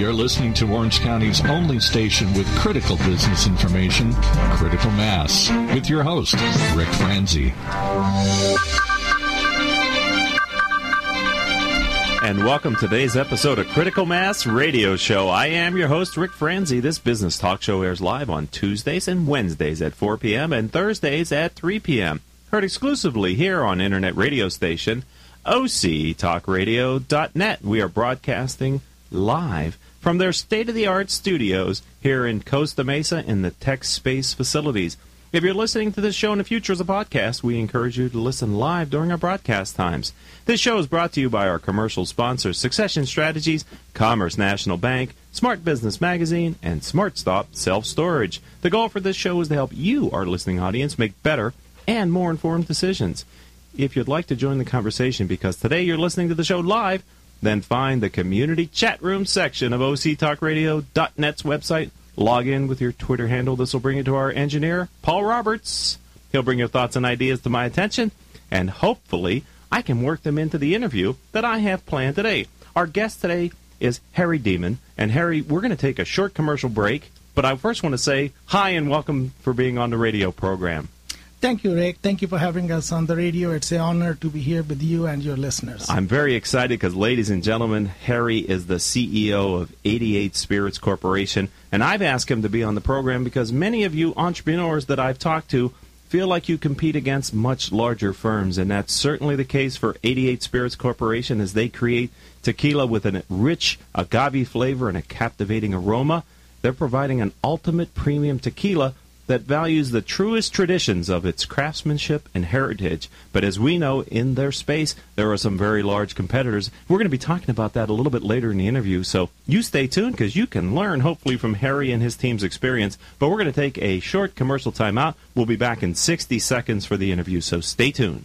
You're listening to Orange County's only station with critical business information, Critical Mass, with your host, Rick Franzi. And welcome to today's episode of Critical Mass Radio Show. I am your host, Rick Franzi. This business talk show airs live on Tuesdays and Wednesdays at 4 p.m. and Thursdays at 3 p.m. Heard exclusively here on internet radio station octalkradio.net. We are broadcasting live from their state of the art studios here in Costa Mesa in the Tech Space facilities. If you're listening to this show in the future as a podcast, we encourage you to listen live during our broadcast times. This show is brought to you by our commercial sponsors Succession Strategies, Commerce National Bank, Smart Business Magazine, and SmartStop Self Storage. The goal for this show is to help you, our listening audience, make better and more informed decisions. If you'd like to join the conversation because today you're listening to the show live, then find the community chat room section of OCTalkRadio.net's website. Log in with your Twitter handle. This will bring you to our engineer, Paul Roberts. He'll bring your thoughts and ideas to my attention, and hopefully, I can work them into the interview that I have planned today. Our guest today is Harry Demon. And Harry, we're going to take a short commercial break, but I first want to say hi and welcome for being on the radio program. Thank you, Rick. Thank you for having us on the radio. It's an honor to be here with you and your listeners. I'm very excited because, ladies and gentlemen, Harry is the CEO of 88 Spirits Corporation. And I've asked him to be on the program because many of you entrepreneurs that I've talked to feel like you compete against much larger firms. And that's certainly the case for 88 Spirits Corporation as they create tequila with a rich agave flavor and a captivating aroma. They're providing an ultimate premium tequila that values the truest traditions of its craftsmanship and heritage. But as we know, in their space, there are some very large competitors. We're going to be talking about that a little bit later in the interview, so you stay tuned because you can learn, hopefully, from Harry and his team's experience. But we're going to take a short commercial timeout. We'll be back in 60 seconds for the interview, so stay tuned.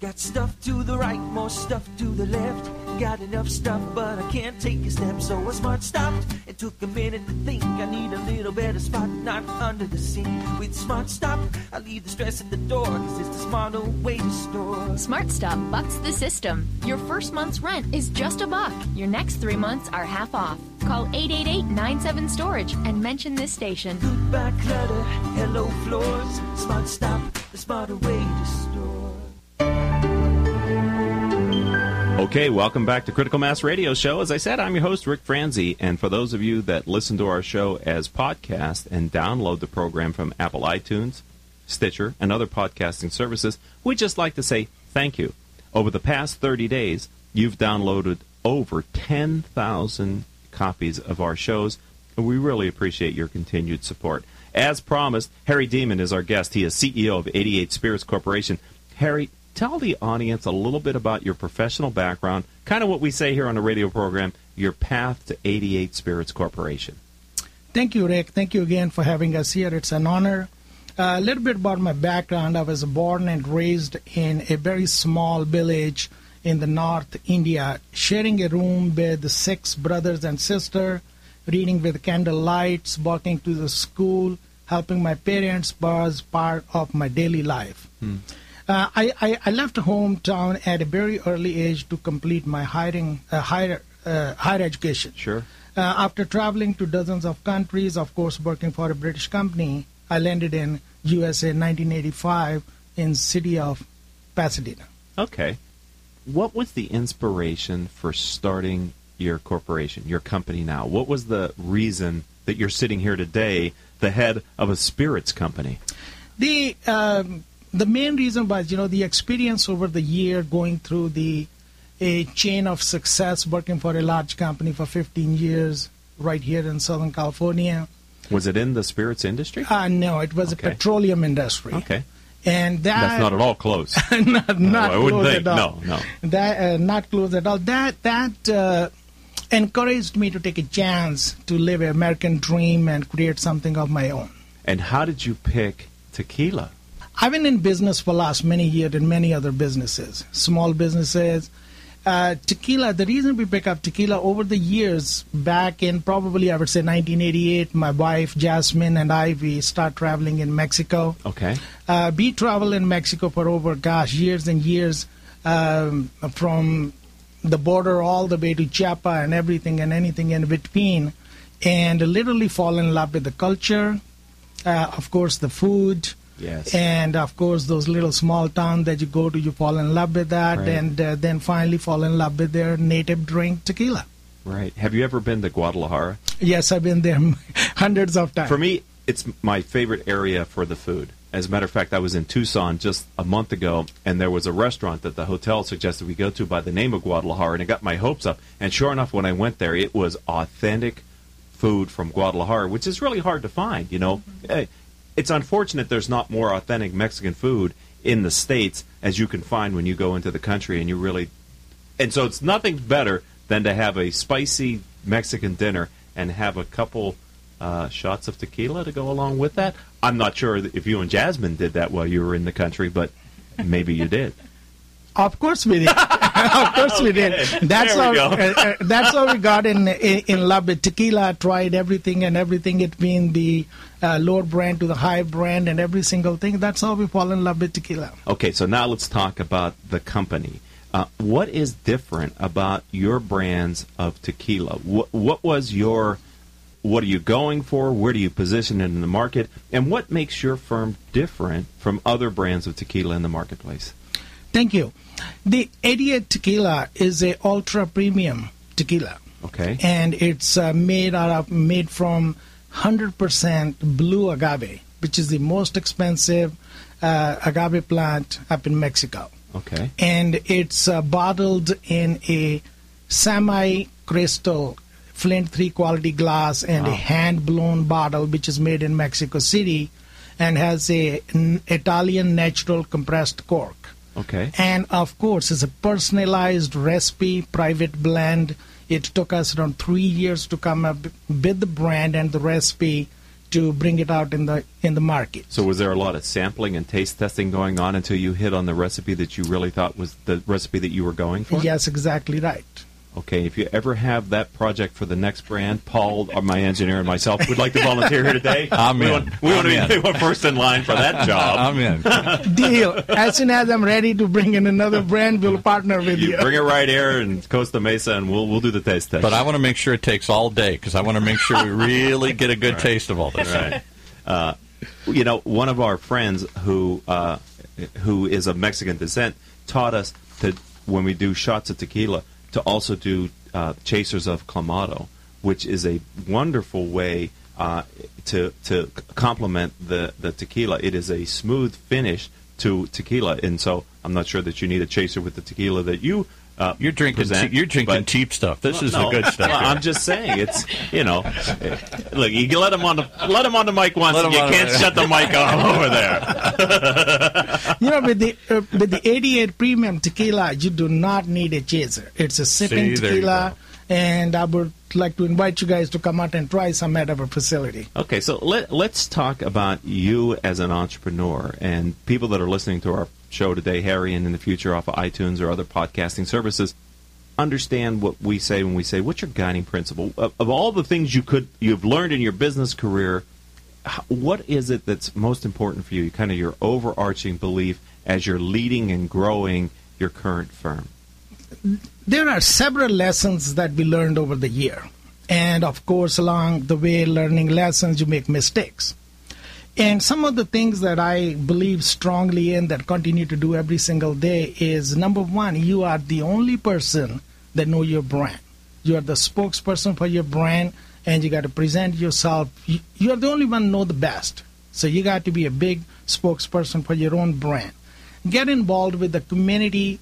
Got stuff to the right, more stuff to the left. Got enough stuff, but I can't take a step. So I smart stopped and took a minute to think. I need a little better spot, not under the sink. With Smart Stop, I leave the stress at the door, cause it's the smarter way to store. Smart Stop bucks the system. Your first month's rent is just a buck. Your next three months are half off. Call 888-97-STORAGE and mention this station. Goodbye clutter, hello floors. Smart Stop, the smarter way to store. Okay, welcome back to Critical Mass Radio Show. As I said, I'm your host, Rick Franzi, and for those of you that listen to our show as podcast and download the program from Apple iTunes, Stitcher, and other podcasting services, we'd just like to say thank you. Over the past 30 days, you've downloaded over 10,000 copies of our shows, and we really appreciate your continued support. As promised, Harry Demon is our guest. He is CEO of 88 Spirits Corporation. Harry, tell the audience a little bit about your professional background, kind of what we say here on the radio program, your path to 88 Spirits Corporation. Thank you, Rick. Thank you again for having us here. It's an honor. Uh, a little bit about my background. I was born and raised in a very small village in the North India, sharing a room with six brothers and sisters, reading with candle lights, walking to the school, helping my parents was part of my daily life. Hmm. Uh, I, I, I, left hometown at a very early age to complete my hiring, uh, higher, uh, higher education. Sure. Uh, after traveling to dozens of countries, of course, working for a British company, I landed in USA in 1985 in city of Pasadena. Okay. What was the inspiration for starting your corporation, your company now? What was the reason that you're sitting here today, the head of a spirits company? The um, the main reason was, you know, the experience over the year going through the a chain of success, working for a large company for 15 years right here in Southern California. Was it in the spirits industry? Uh, no, it was Okay. a petroleum industry. Okay. And that That's not at all close. not, not I wouldn't close think. at all. No, no. That uh, not close at all. That that uh, encouraged me to take a chance to live an American dream and create something of my own. And how did you pick tequila? I've been in business for last many years in many other businesses, small businesses. Uh, tequila, the reason we pick up tequila over the years, back in probably I would say 1988, my wife Jasmine and I, we start traveling in Mexico. Okay. Uh, we travel in Mexico for over, gosh, years and years, um, from the border all the way to Chiapa and everything and anything in between, and literally fall in love with the culture, uh, of course, the food, Yes. and of course, those little small towns that you go to, you fall in love with that, Right. and uh, then finally fall in love with their native drink, tequila. Right. Have you ever been to Guadalajara? Yes, I've been there hundreds of times. For me, it's my favorite area for the food. As a matter of fact, I was in Tucson just a month ago, and there was a restaurant that the hotel suggested we go to by the name of Guadalajara, and it got my hopes up. And sure enough, when I went there, it was authentic food from Guadalajara, which is really hard to find. You know, Eh, it's unfortunate there's not more authentic Mexican food in the states as you can find when you go into the country, and you really and so it's nothing better than to have a spicy Mexican dinner and have a couple uh, shots of tequila to go along with that. I'm not sure if you and Jasmine did that while you were in the country, but maybe you did. Of course we did. of course we did. That's how uh, uh, that's how we got in, in in love with tequila. Tried everything and everything. It being the uh, lower brand to the high brand and every single thing. That's how we fall in love with tequila. Okay, so now let's talk about the company. Uh, what is different about your brands of tequila? What, what was your what are you going for? Where do you position it in the market? And what makes your firm different from other brands of tequila in the marketplace? Thank you. The 88 tequila is a ultra premium tequila. Okay. and it's uh, made out of made from 100% blue agave, which is the most expensive uh, agave plant up in Mexico. Okay. And it's uh, bottled in a semi-crystal Flint 3 quality glass and a hand-blown bottle, which is made in Mexico City, and has a n- Italian natural compressed cork. Okay. And of course, it's a personalized recipe, private blend. It took us around three years to come up with the brand and the recipe to bring it out in the in the market. So was there a lot of sampling and taste testing going on until you hit on the recipe that you really thought was the recipe that you were going for? Yes, exactly right. Okay, if you ever have that project for the next brand, Paul, or my engineer, and myself would like to volunteer here today. I'm we in. Want, we want I'm to be first in line for that job. I'm in. Deal. As soon as I'm ready to bring in another brand, we'll partner with you. you bring it right here in Costa Mesa, and we'll we'll do the taste test. But I want to make sure it takes all day because I want to make sure we really get a good taste of all this. right. Uh, you know, one of our friends who uh, who is of Mexican descent taught us to when we do shots of tequila to also do uh, chasers of clamato, which is a wonderful way uh, to to complement the the tequila. It is a smooth finish to tequila, and so I'm not sure that you need a chaser with the tequila that you. Uh, You're drinking. present, you're drinking but- cheap stuff. This is no. the good stuff. Well. I'm just saying it's you know, look, you let him on the let him on the mic once, Let and you on can't shut the mic off over there. You know, with the uh, with the 88 premium tequila, you do not need a chaser. It's a sipping See, tequila, and I would like to invite you guys to come out and try some at our facility. Okay, so let let's talk about you as an entrepreneur and people that are listening to our show today, Harry, and in the future off of iTunes or other podcasting services. Understand what we say when we say, "What's your guiding principle of, of all the things you could you've learned in your business career? What is it that's most important for you? Kind of your overarching belief as you're leading and growing your current firm." there are several lessons that we learned over the year. And of course, along the way, learning lessons, you make mistakes. And some of the things that I believe strongly in that continue to do every single day is number one, you are the only person that know your brand. You are the spokesperson for your brand, and you got to present yourself. You, are the only one know the best. So you got to be a big spokesperson for your own brand. Get involved with the community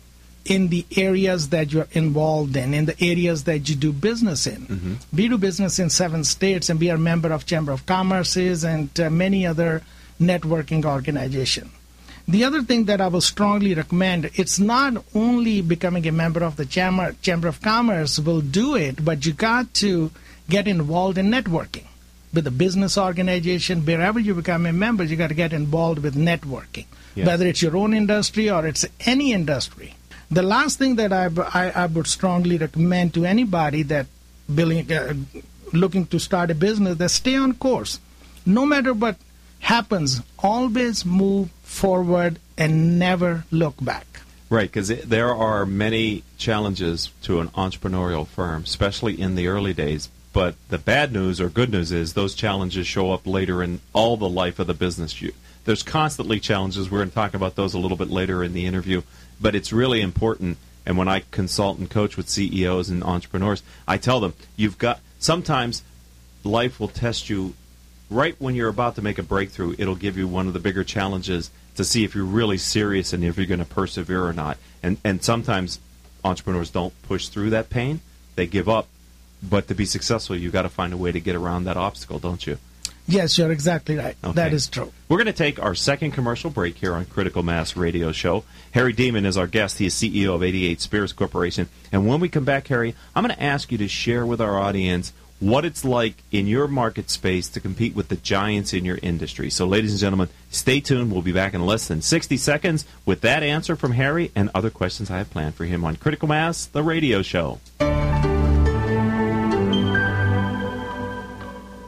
in the areas that you're involved in, in the areas that you do business in. Mm-hmm. We do business in seven states, and we are a member of Chamber of Commerce's and uh, many other networking organizations. The other thing that I will strongly recommend, it's not only becoming a member of the Chamber, Chamber of Commerce will do it, but you got to get involved in networking with a business organization. Wherever you become a member, you got to get involved with networking, Yes. whether it's your own industry or it's any industry. The last thing that I, I, I would strongly recommend to anybody that building, uh, looking to start a business, that stay on course. No matter what happens, always move forward and never look back. Right, because there are many challenges to an entrepreneurial firm, especially in the early days. But the bad news or good news is those challenges show up later in all the life of the business. You, there's constantly challenges. We're going to talk about those a little bit later in the interview. But it's really important. And when I consult and coach with CEOs and entrepreneurs, I tell them you've got sometimes life will test you right when you're about to make a breakthrough, it'll give you one of the bigger challenges to see if you're really serious and if you're going to persevere or not. And and sometimes entrepreneurs don't push through that pain; they give up. But to be successful, you've got to find a way to get around that obstacle, don't you? Yes, you're exactly right. Okay. That is true. We're going to take our second commercial break here on Critical Mass Radio Show. Harry Demon is our guest. He is CEO of 88 Spirits Corporation. And when we come back, Harry, I'm going to ask you to share with our audience what it's like in your market space to compete with the giants in your industry. So, ladies and gentlemen, stay tuned. We'll be back in less than 60 seconds with that answer from Harry and other questions I have planned for him on Critical Mass, the radio show.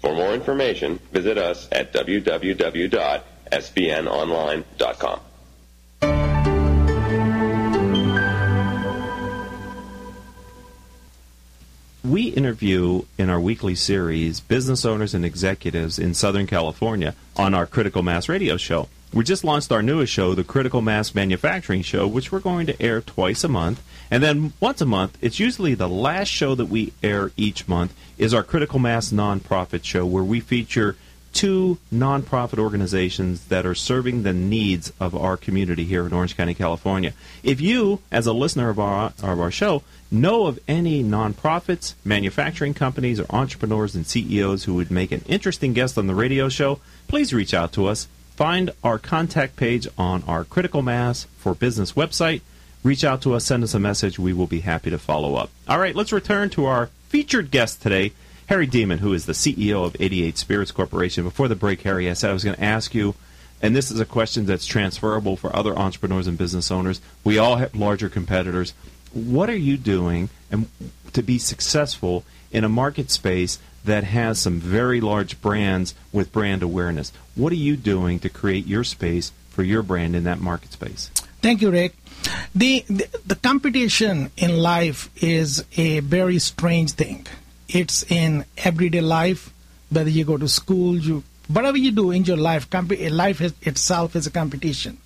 For more information, visit us at www.sbnonline.com. we interview in our weekly series business owners and executives in Southern California on our Critical Mass radio show. We just launched our newest show, the Critical Mass Manufacturing Show, which we're going to air twice a month. And then once a month, it's usually the last show that we air each month, is our Critical Mass Nonprofit Show, where we feature two nonprofit organizations that are serving the needs of our community here in Orange County, California. If you, as a listener of our, of our show, know of any nonprofits, manufacturing companies, or entrepreneurs and CEOs who would make an interesting guest on the radio show, please reach out to us. Find our contact page on our Critical Mass for Business website. Reach out to us, send us a message. We will be happy to follow up. All right, let's return to our featured guest today, Harry Demon, who is the CEO of 88 Spirits Corporation. Before the break, Harry, I said I was going to ask you, and this is a question that's transferable for other entrepreneurs and business owners. We all have larger competitors. What are you doing and to be successful in a market space that has some very large brands with brand awareness? What are you doing to create your space for your brand in that market space? Thank you, Rick. The, the the competition in life is a very strange thing. it's in everyday life, whether you go to school, you whatever you do in your life, comp- life is, itself is a competition.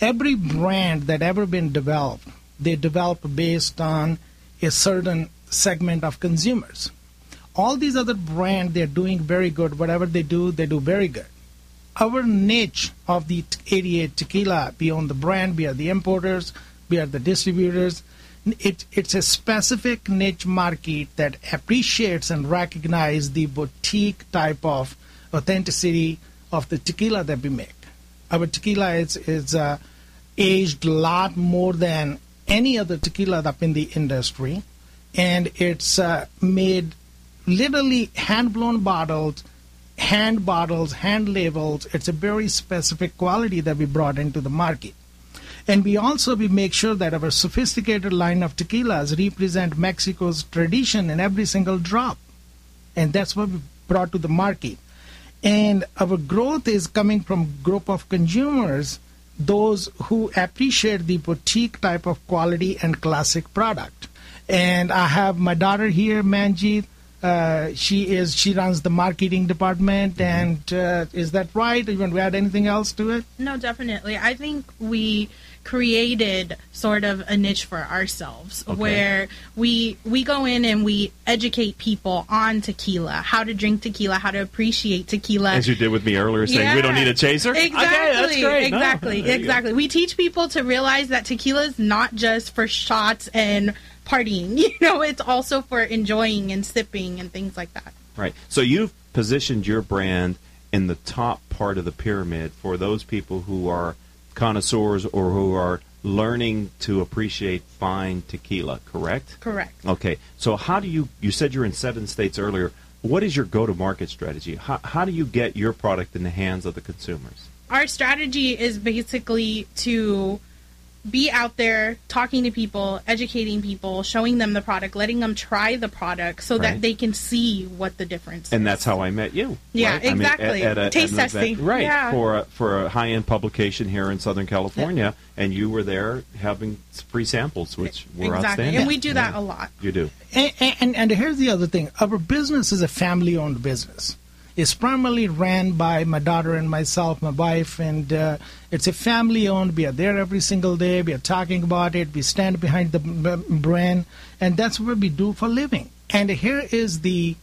Every brand that ever been developed, they develop based on a certain segment of consumers. All these other brands, they're doing very good. Whatever they do, they do very good. Our niche of the 88 tequila, beyond the brand, we are the importers, we are the distributors. It, it's a specific niche market that appreciates and recognizes the boutique type of authenticity of the tequila that we make. Our tequila is, is uh, aged a lot more than any other tequila up in the industry, and it's uh, made literally hand blown bottles, hand bottles, hand labels. It's a very specific quality that we brought into the market. And we also we make sure that our sophisticated line of tequilas represent Mexico's tradition in every single drop. And that's what we brought to the market. And our growth is coming from group of consumers, those who appreciate the boutique type of quality and classic product. And I have my daughter here, Manjeet. Uh, she is she runs the marketing department, and uh, is that right? You want to add anything else to it? No, definitely. I think we created sort of a niche for ourselves Okay. where we we go in and we educate people on tequila, how to drink tequila, how to appreciate tequila. As you did with me earlier, saying we don't need a chaser. Exactly. Okay, that's great. No, Exactly. go. exactly. We teach people to realize that tequila is not just for shots and partying. You know, it's also for enjoying and sipping and things like that. Right. So you've positioned your brand in the top part of the pyramid for those people who are connoisseurs or who are learning to appreciate fine tequila, correct? Correct. Okay. So how do you you said you're in 7 states earlier. What is your go-to-market strategy? How, how do you get your product in the hands of the consumers? our strategy is basically to be out there talking to people, educating people, showing them the product, letting them try the product so Right. that they can see what the difference is. And is. that's how I met you. Yeah, right? I mean, exactly. at- at a- Taste at an event- testing. right? Yeah. For a, for a high end publication here in Southern California, and you were there having free samples, which were exactly. outstanding. And we do that Yeah. a lot. You do. And, and, and here's the other thing our business is a family owned business. It's primarily ran by my daughter and myself, my wife, and uh, it's a family owned. We are there every single day. We are talking about it. We stand behind the brand, and that's what we do for a living. And here is the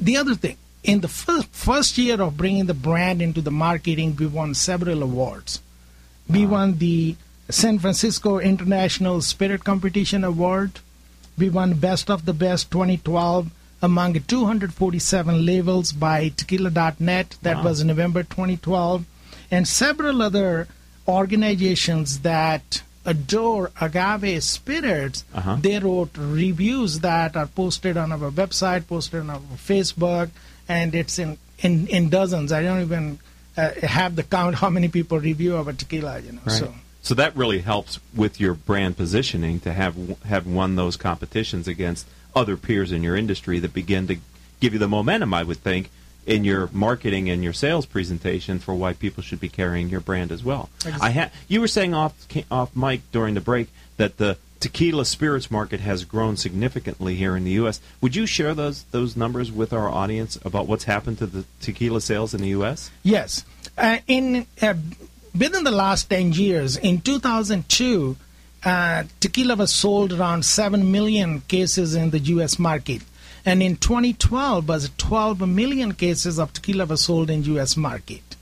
the other thing. In the first, first year of bringing the brand into the marketing, we won several awards. We won the San Francisco International Spirit Competition Award. We won Best of the Best 2012 among 247 labels by Tequila.net. That Wow. was November 2012. And several other organizations that adore agave spirits, Uh-huh. they wrote reviews that are posted on our website, posted on our Facebook, and it's in, in, in dozens. I don't even uh, have the count how many people review our tequila, you know. Right. So. So that really helps with your brand positioning to have have won those competitions against other peers in your industry that begin to give you the momentum, I would think, in your marketing and your sales presentation for why people should be carrying your brand as well. I ha- you were saying off off mic during the break that the tequila spirits market has grown significantly here in the U.S. Would you share those those numbers with our audience about what's happened to the tequila sales in the U.S.? Yes. Uh, in uh, within the last 10 years, in 2002, uh, tequila was sold around 7 million cases in the U.S. market. And in 2012, was 12 million cases of tequila was sold in U.S. market.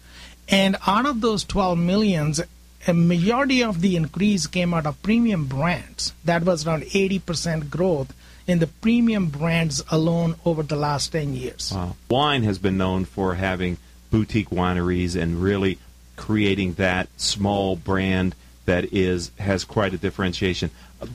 And out of those 12 millions, a majority of the increase came out of premium brands. That was around 80% growth in the premium brands alone over the last 10 years. Wow. Wine has been known for having boutique wineries and really creating that small brand that is has quite a differentiation.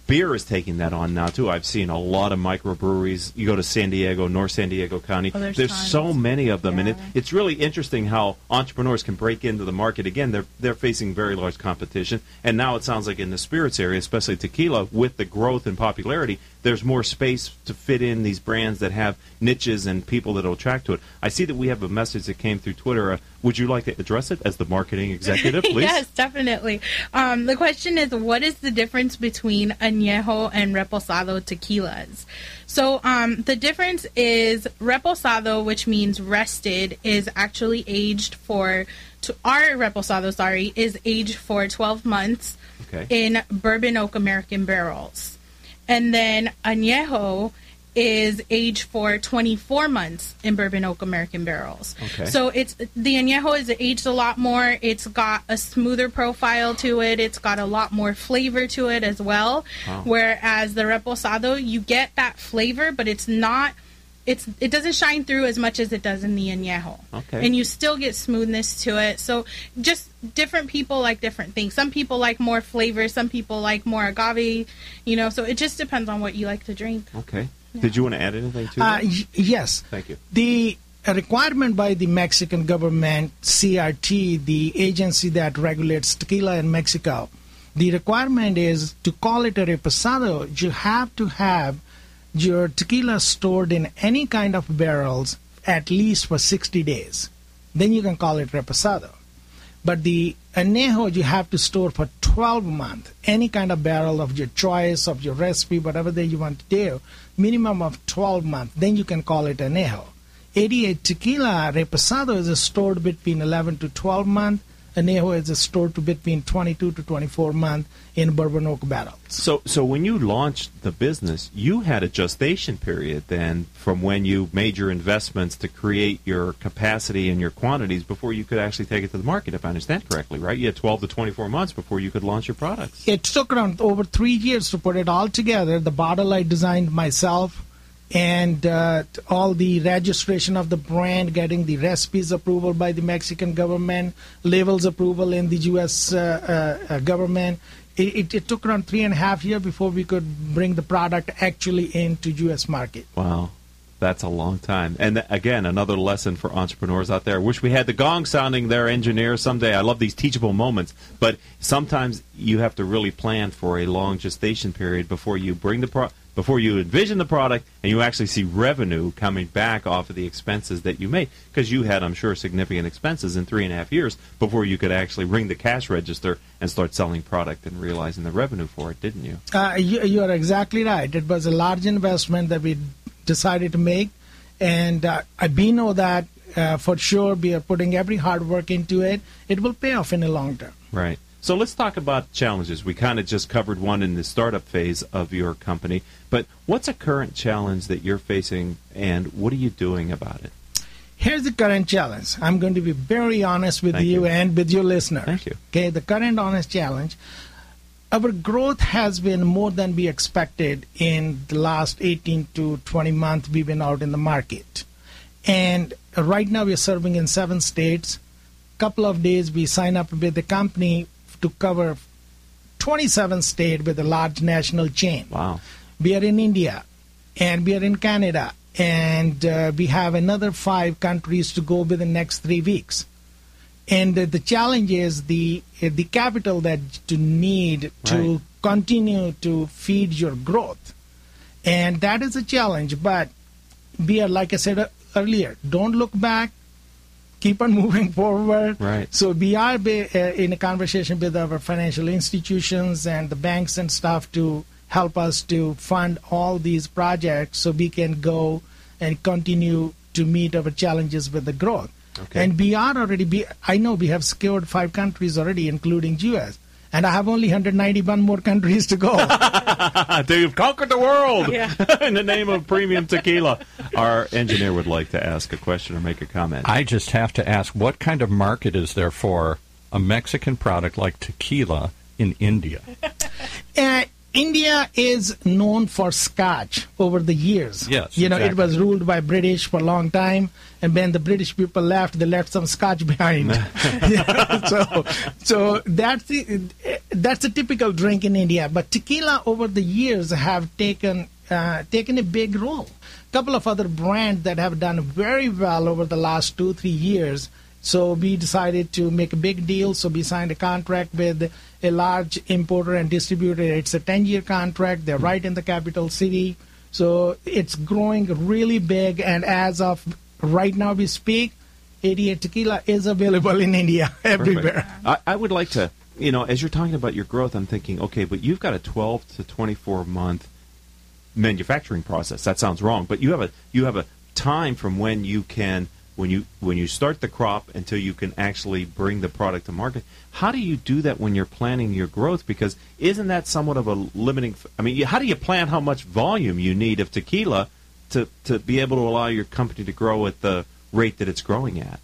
Beer is taking that on now too. I've seen a lot of microbreweries. You go to San Diego, North San Diego County. Oh, there's tons. so many of them, and it, it's really interesting how entrepreneurs can break into the market. Again, they're they're facing very large competition, and now it sounds like in the spirits area, especially tequila, with the growth and popularity, there's more space to fit in these brands that have niches and people that will attract to it. I see that we have a message that came through Twitter. Uh, Would you like to address it as the marketing executive, please? yes, definitely. Um, the question is, what is the difference between añejo and reposado tequilas? So um, the difference is reposado, which means rested, is actually aged for. To our reposado, sorry, is aged for 12 months Okay. in bourbon oak American barrels, and then añejo is aged for 24 months in bourbon oak American barrels. Okay. So it's the añejo is aged a lot more. It's got a smoother profile to it. It's got a lot more flavor to it as well. Wow. Whereas the reposado, you get that flavor, but it's not. It's it doesn't shine through as much as it does in the añejo. Okay. And you still get smoothness to it. So just different people like different things. Some people like more flavor. Some people like more agave. You know. So it just depends on what you like to drink. Okay. Did you want to add anything to Uh, that? y- yes. Thank you. The requirement by the Mexican government, CRT, the agency that regulates tequila in Mexico, the requirement is to call it a reposado, you have to have your tequila stored in any kind of barrels at least for 60 days. Then you can call it reposado. But the añejo you have to store for 12 months. Any kind of barrel of your choice, of your recipe, whatever that you want to do, minimum of 12 months. Then you can call it añejo. 88 tequila reposado is stored between 11 to 12 months. Añejo is stored to between 22 to 24 months in bourbon oak barrels. So, so when you launched the business, you had a gestation period then from when you made your investments to create your capacity and your quantities before you could actually take it to the market, if I understand correctly, right? You had 12 to 24 months before you could launch your products. It took around over three years to put it all together. The bottle I designed myself, and uh, all the registration of the brand, getting the recipes approval by the Mexican government, labels approval in the U.S. Uh, uh, uh, government. It, it, it took around three and a half years before we could bring the product actually into U.S. market. Wow. That's a long time. And again, another lesson for entrepreneurs out there. Wish we had the gong sounding there, engineer, someday. I love these teachable moments. But sometimes you have to really plan for a long gestation period before you bring the pro- before you envision the product and you actually see revenue coming back off of the expenses that you made. Because you had, I'm sure, significant expenses in three and a half years before you could actually ring the cash register and start selling product and realizing the revenue for it, didn't you? Uh, you, you are exactly right. It was a large investment that we decided to make, and uh, I we know that uh, for sure. We are putting every hard work into it. It will pay off in the long term. Right. So let's talk about challenges. We kind of just covered one in the startup phase of your company, but what's a current challenge that you're facing and what are you doing about it? Here's the current challenge. I'm going to be very honest with you, you. and with your listeners. Thank you. Okay, the current honest challenge. Our growth has been more than we expected in the last 18 to 20 months we've been out in the market. And right now we're serving in seven states. Couple of days we sign up with the company to cover 27 states with a large national chain. Wow. We are in India, and we are in Canada, and uh, we have another five countries to go within the next three weeks. And uh, the challenge is the uh, the capital that you need to Right. continue to feed your growth, and that is a challenge. But we are, like I said uh, earlier, don't look back. Keep on moving forward. Right. So we are be, uh, in a conversation with our financial institutions and the banks and stuff to help us to fund all these projects so we can go and continue to meet our challenges with the growth. Okay. And we are already, be, I know we have secured five countries already, including US. And I have only 191 more countries to go. You've conquered the world Yeah. in the name of premium tequila. Our engineer would like to ask a question or make a comment. I just have to ask what kind of market is there for a Mexican product like tequila in India? Uh, India is known for scotch over the years. Yes, You know, it was ruled by British for a long time, and when the British people left, they left some scotch behind. Yeah, so, so that's the, that's a typical drink in India. But tequila over the years have taken uh, taken a big role. A couple of other brands that have done very well over the last two three years. So we decided to make a big deal. So we signed a contract with a large importer and distributor. It's a 10 year contract. They're right in the capital city. So it's growing really big. And as of right now we speak, 88 Tequila is available in India everywhere. I, I would like to, you know, as you're talking about your growth, I'm thinking, okay, but you've got a 12 to 24 month manufacturing process. That sounds wrong, but you have a you have a time from when you can when you when you start the crop until you can actually bring the product to market. How do you do that when you're planning your growth? Because isn't that somewhat of a limiting? I mean, how do you plan how much volume you need of tequila to to be able to allow your company to grow at the rate that it's growing at?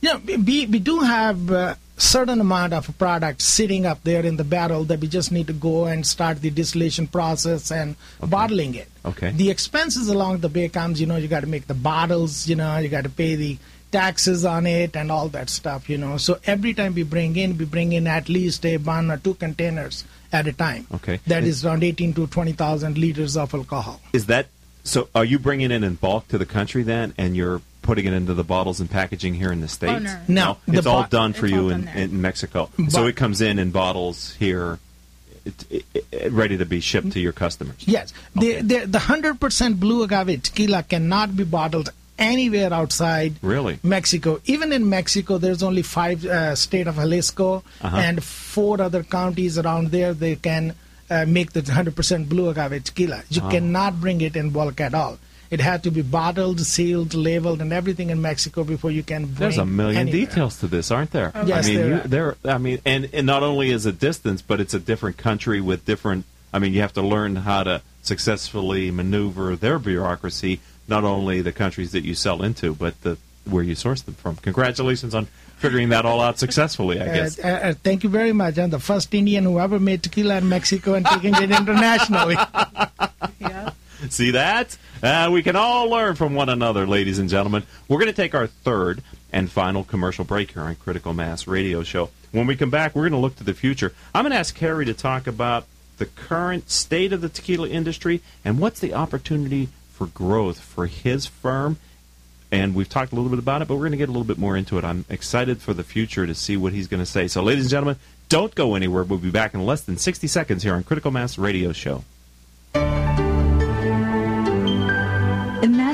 Yeah, we, we do have a certain amount of product sitting up there in the barrel that we just need to go and start the distillation process and bottling it. Okay. The expenses along the way comes, you know, you got to make the bottles, you know, you got to pay the taxes on it and all that stuff, you know. So every time we bring in, we bring in at least a one or two containers at a time. Okay. That is around 18 to 20,000 liters of alcohol. Is that so? Are you bringing it in bulk to the country then, and you're putting it into the bottles and packaging here in the states? no. No, the it's all done for you all in, in Mexico. so it comes in in bottles here, it, it, it- ready to be shipped to your customers. Yes, Okay. the, the the hundred percent blue agave tequila cannot be bottled anywhere outside Really? Mexico. Even in Mexico, there's only five uh, state of Jalisco Uh-huh. and four other counties around there. They can uh, make the hundred percent blue agave tequila. You Ah. cannot bring it in bulk at all. It had to be bottled, sealed, labeled, and everything in Mexico before you can bring. There's a million anywhere. details to this, aren't there? Yes, I mean, there you, there. I mean, and, and not only is it distance, but it's a different country with different. I mean, you have to learn how to successfully maneuver their bureaucracy. Not only the countries that you sell into, but the where you source them from. Congratulations on figuring that all out successfully. I Uh, guess. uh, uh, thank you very much. I'm the first Indian who ever made tequila in Mexico and taking it internationally. See that? Uh, we can all learn from one another, ladies and gentlemen. We're going to take our third and final commercial break here on Critical Mass Radio Show. When we come back, we're going to look to the future. I'm going to ask Harry to talk about the current state of the tequila industry and what's the opportunity for growth for his firm. And we've talked a little bit about it, but we're going to get a little bit more into it. I'm excited for the future to see what he's going to say. So, ladies and gentlemen, don't go anywhere. We'll be back in less than 60 seconds here on Critical Mass Radio Show.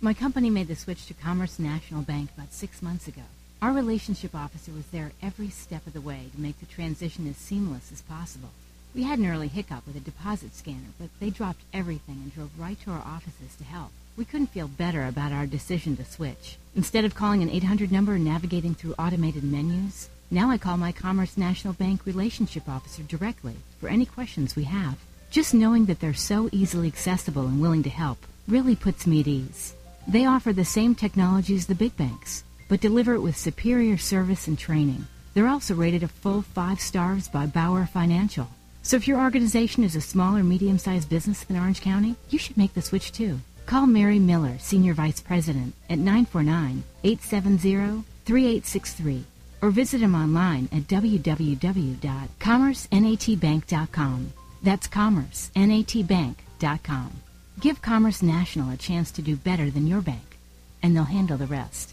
My company made the switch to Commerce National Bank about six months ago. Our relationship officer was there every step of the way to make the transition as seamless as possible. We had an early hiccup with a deposit scanner, but they dropped everything and drove right to our offices to help. We couldn't feel better about our decision to switch. Instead of calling an 800 number and navigating through automated menus, now I call my Commerce National Bank relationship officer directly for any questions we have. Just knowing that they're so easily accessible and willing to help really puts me at ease. They offer the same technology as the big banks, but deliver it with superior service and training. They're also rated a full five stars by Bauer Financial. So if your organization is a small or medium-sized business in Orange County, you should make the switch too. Call Mary Miller, Senior Vice President, at 949-870-3863 or visit him online at www.commercenatbank.com. That's commercenatbank.com. Give Commerce National a chance to do better than your bank, and they'll handle the rest.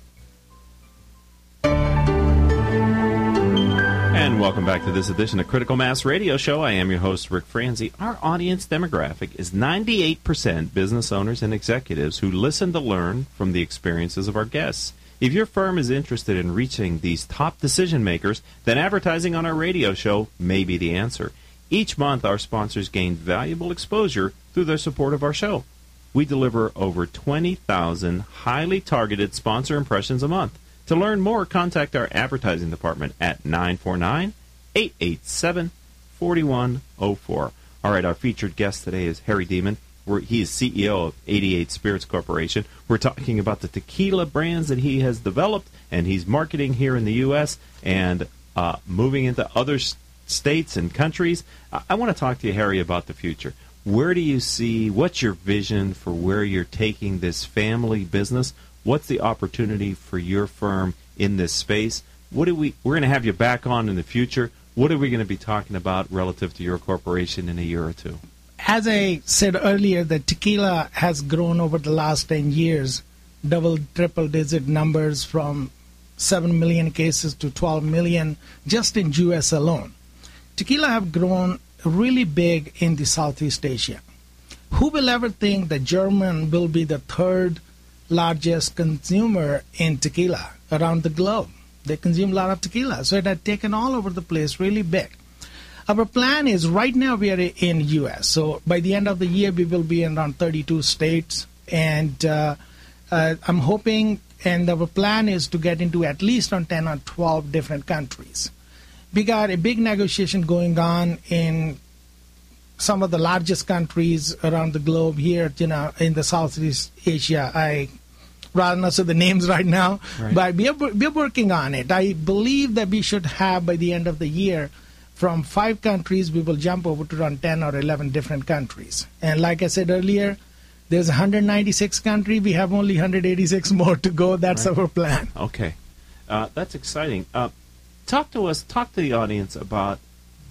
And welcome back to this edition of Critical Mass Radio Show. I am your host, Rick Franzi. Our audience demographic is 98% business owners and executives who listen to learn from the experiences of our guests. If your firm is interested in reaching these top decision makers, then advertising on our radio show may be the answer. Each month, our sponsors gain valuable exposure through their support of our show. We deliver over 20,000 highly targeted sponsor impressions a month. To learn more, contact our advertising department at 949 887 4104. All right, our featured guest today is Harry Demon. We're, he is CEO of 88 Spirits Corporation. We're talking about the tequila brands that he has developed and he's marketing here in the U.S. and uh, moving into other states and countries. I, I want to talk to you, Harry, about the future. Where do you see, what's your vision for where you're taking this family business? What's the opportunity for your firm in this space? What do we? We're going to have you back on in the future. What are we going to be talking about relative to your corporation in a year or two? As I said earlier, the tequila has grown over the last 10 years, double, triple digit numbers from 7 million cases to 12 million just in US alone. Tequila have grown really big in the Southeast Asia. Who will ever think that German will be the third largest consumer in tequila around the globe? They consume a lot of tequila, so it had taken all over the place, really big. Our plan is right now we are in U.S. So by the end of the year we will be in around 32 states, and uh, uh, I'm hoping and our plan is to get into at least on 10 or 12 different countries. We got a big negotiation going on in some of the largest countries around the globe here, you know, in the Southeast Asia. I rather not say the names right now, right. but we are, we are working on it. I believe that we should have by the end of the year from five countries, we will jump over to around 10 or 11 different countries. And like I said earlier, there's 196 country. We have only 186 more to go. That's right. our plan. Okay, uh, that's exciting. Uh, talk to us. Talk to the audience about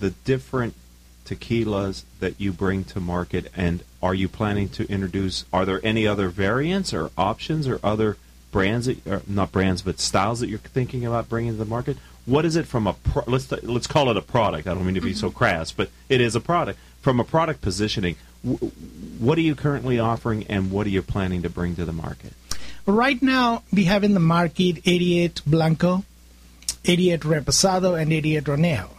the different tequilas that you bring to market, and are you planning to introduce? Are there any other variants or options or other brands that, or not brands, but styles that you're thinking about bringing to the market? What is it from a pro- let's let's call it a product. I don't mean to be mm-hmm. so crass, but it is a product. From a product positioning, what are you currently offering, and what are you planning to bring to the market? Right now, we have in the market 88 Blanco, 88 Reposado, and 88 Anejo.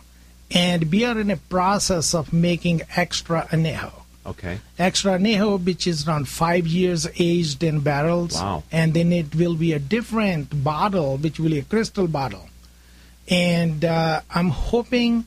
And we are in a process of making extra Anejo. Okay. Extra Anejo, which is around five years aged in barrels. Wow. And then it will be a different bottle, which will be a crystal bottle. And uh, I'm hoping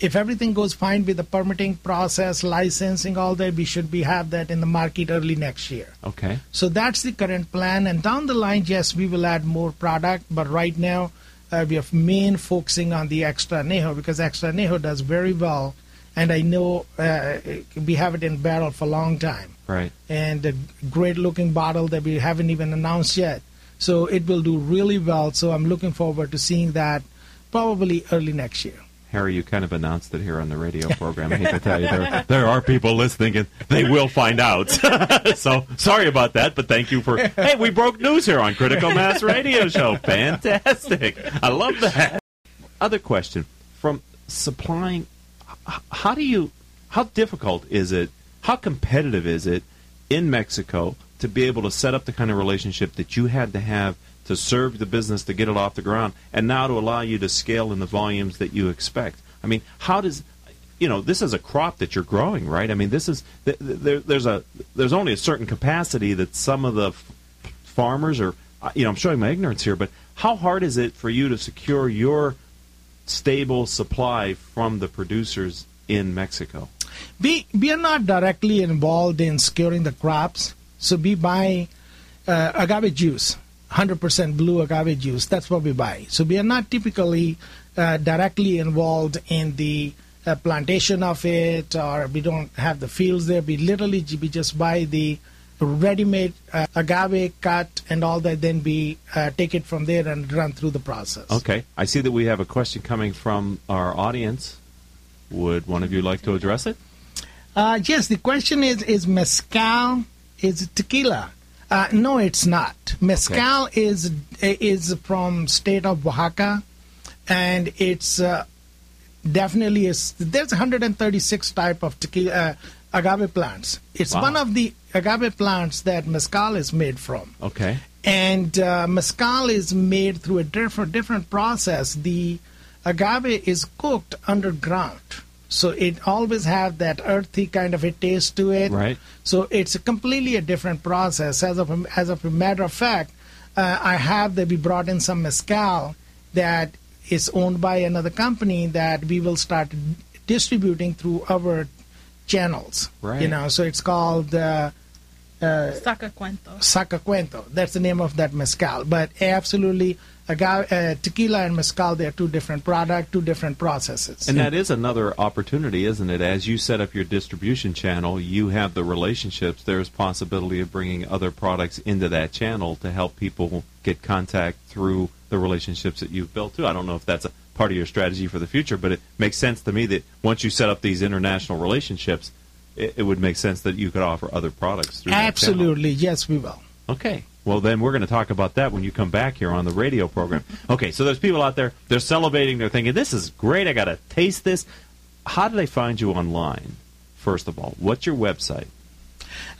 if everything goes fine with the permitting process, licensing, all that, we should be have that in the market early next year. Okay. So that's the current plan. And down the line, yes, we will add more product. But right now, uh, we are main focusing on the extra anejo because extra anejo does very well. And I know uh, we have it in barrel for a long time. Right. And a great looking bottle that we haven't even announced yet. So it will do really well. So I'm looking forward to seeing that probably early next year. Harry, you kind of announced it here on the radio program. I hate to tell you, there, there are people listening, and they will find out. so sorry about that, but thank you for. Hey, we broke news here on Critical Mass Radio Show. Fantastic! I love that. Other question from supplying. How do you? How difficult is it? How competitive is it in Mexico to be able to set up the kind of relationship that you had to have to serve the business to get it off the ground, and now to allow you to scale in the volumes that you expect. I mean, how does you know this is a crop that you're growing, right? I mean, this is there, there's a there's only a certain capacity that some of the farmers are. You know, I'm showing my ignorance here, but how hard is it for you to secure your stable supply from the producers in Mexico? We we are not directly involved in securing the crops, so we buy uh, agave juice 100% blue agave juice. That's what we buy. So we are not typically uh, directly involved in the uh, plantation of it, or we don't have the fields there. We literally we just buy the ready-made uh, agave cut and all that. Then we uh, take it from there and run through the process. Okay. I see that we have a question coming from our audience. Would one of you like to address it? Uh, yes. The question is: Is mezcal is tequila? Uh, no, it's not. Mezcal okay. is is from state of Oaxaca, and it's uh, definitely is. There's 136 type of tequila, uh, agave plants. It's wow. one of the agave plants that mezcal is made from. Okay. And uh, mezcal is made through a different different process. The agave is cooked underground. So it always have that earthy kind of a taste to it. Right. So it's a completely a different process. As of a, as of a matter of fact, uh, I have that we brought in some mezcal that is owned by another company that we will start distributing through our channels. Right. You know, so it's called uh, uh, Saca cuento. Saca Cuento. That's the name of that mezcal. But absolutely, agave, uh, tequila and mezcal, they're two different products, two different processes. And that is another opportunity, isn't it? As you set up your distribution channel, you have the relationships. There's possibility of bringing other products into that channel to help people get contact through the relationships that you've built too. I don't know if that's a part of your strategy for the future, but it makes sense to me that once you set up these international relationships, it, it would make sense that you could offer other products through that channel. absolutely, yes, we will. Okay. Well, then we're going to talk about that when you come back here on the radio program. Okay, so there's people out there, they're celebrating, they're thinking, this is great, I got to taste this. How do they find you online, first of all? What's your website?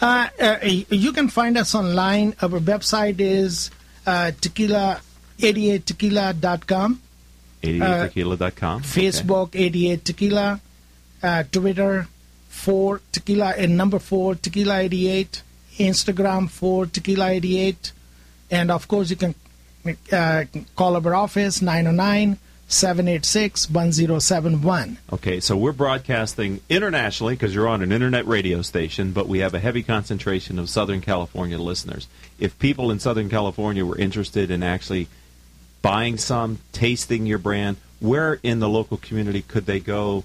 Uh, uh, you can find us online. Our website is uh, tequila88tequila.com. 88tequila.com. Facebook 88 Tequila, uh, Twitter 4 Tequila and number 4 Tequila 88, Instagram for Tequila 88, and of course you can uh, call our office 909 786 1071. Okay, so we're broadcasting internationally because you're on an internet radio station, but we have a heavy concentration of Southern California listeners. If people in Southern California were interested in actually buying some, tasting your brand, where in the local community could they go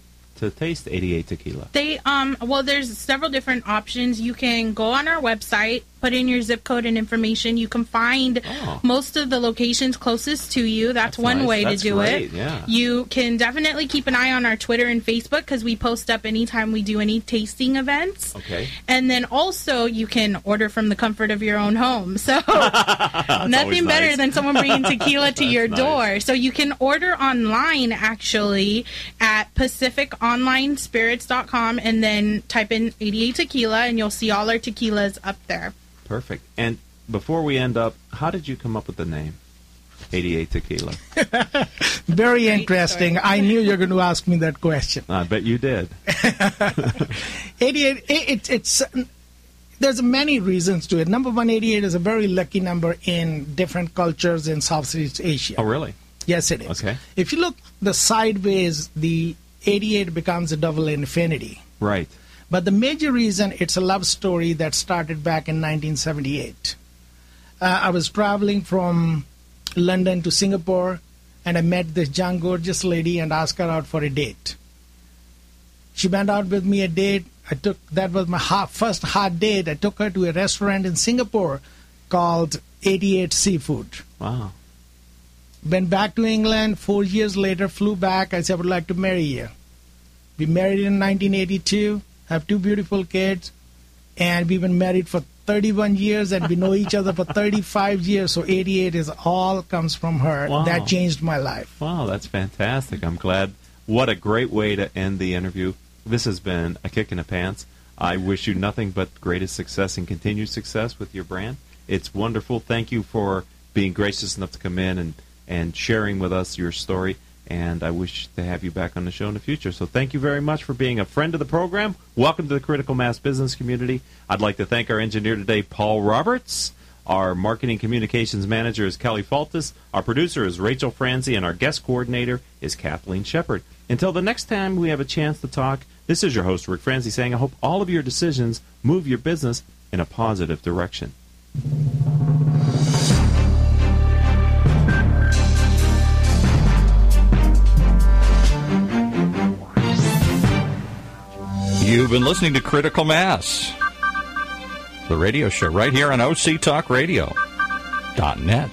to taste 88 tequila? They um well there's several different options. You can go on our website, put in your zip code and information. You can find most of the locations closest to you. That's, one nice. way That's to do great, it. yeah. You can definitely keep an eye on our Twitter and Facebook because we post up anytime we do any tasting events. Okay. And then also you can order from the comfort of your own home. So nothing better nice. than someone bringing tequila to your nice. door. So you can order online actually at pacificonlinespirits.com and then type in 88 tequila and you'll see all our tequilas up there. Perfect. And before we end up, how did you come up with the name 88 tequila? Very interesting. I knew you were going to ask me that question. I bet you did. 88, it, it, it's there's many reasons to it. Number one, 88 is a very lucky number in different cultures in Southeast Asia. Oh, really? Yes, it is. Okay. If you look the sideways, the 88 becomes a double infinity. Right. But the major reason it's a love story that started back in 1978. Uh, I was traveling from London to Singapore, and I met this young, gorgeous lady and asked her out for a date. She went out with me a date. I took that was my hot, first hot date. I took her to a restaurant in Singapore called 88 Seafood. Wow. Went back to England. Four years later, flew back. I said, I would like to marry you. We married in 1982, have two beautiful kids, and we've been married for 31 years, and we know each other for 35 years. So 88 is all comes from her. Wow. That changed my life. Wow, that's fantastic. I'm glad. What a great way to end the interview. This has been a kick in the pants. I wish you nothing but greatest success and continued success with your brand. It's wonderful. Thank you for being gracious enough to come in and, and sharing with us your story. And I wish to have you back on the show in the future. So thank you very much for being a friend of the program. Welcome to the Critical Mass Business community. I'd like to thank our engineer today, Paul Roberts. Our marketing communications manager is Kelly Faltis. Our producer is Rachel Franzi, and our guest coordinator is Kathleen Shepard. Until the next time we have a chance to talk, this is your host, Rick Franzi, saying I hope all of your decisions move your business in a positive direction. You've been listening to Critical Mass, the radio show right here on oc OCTalkRadio.net.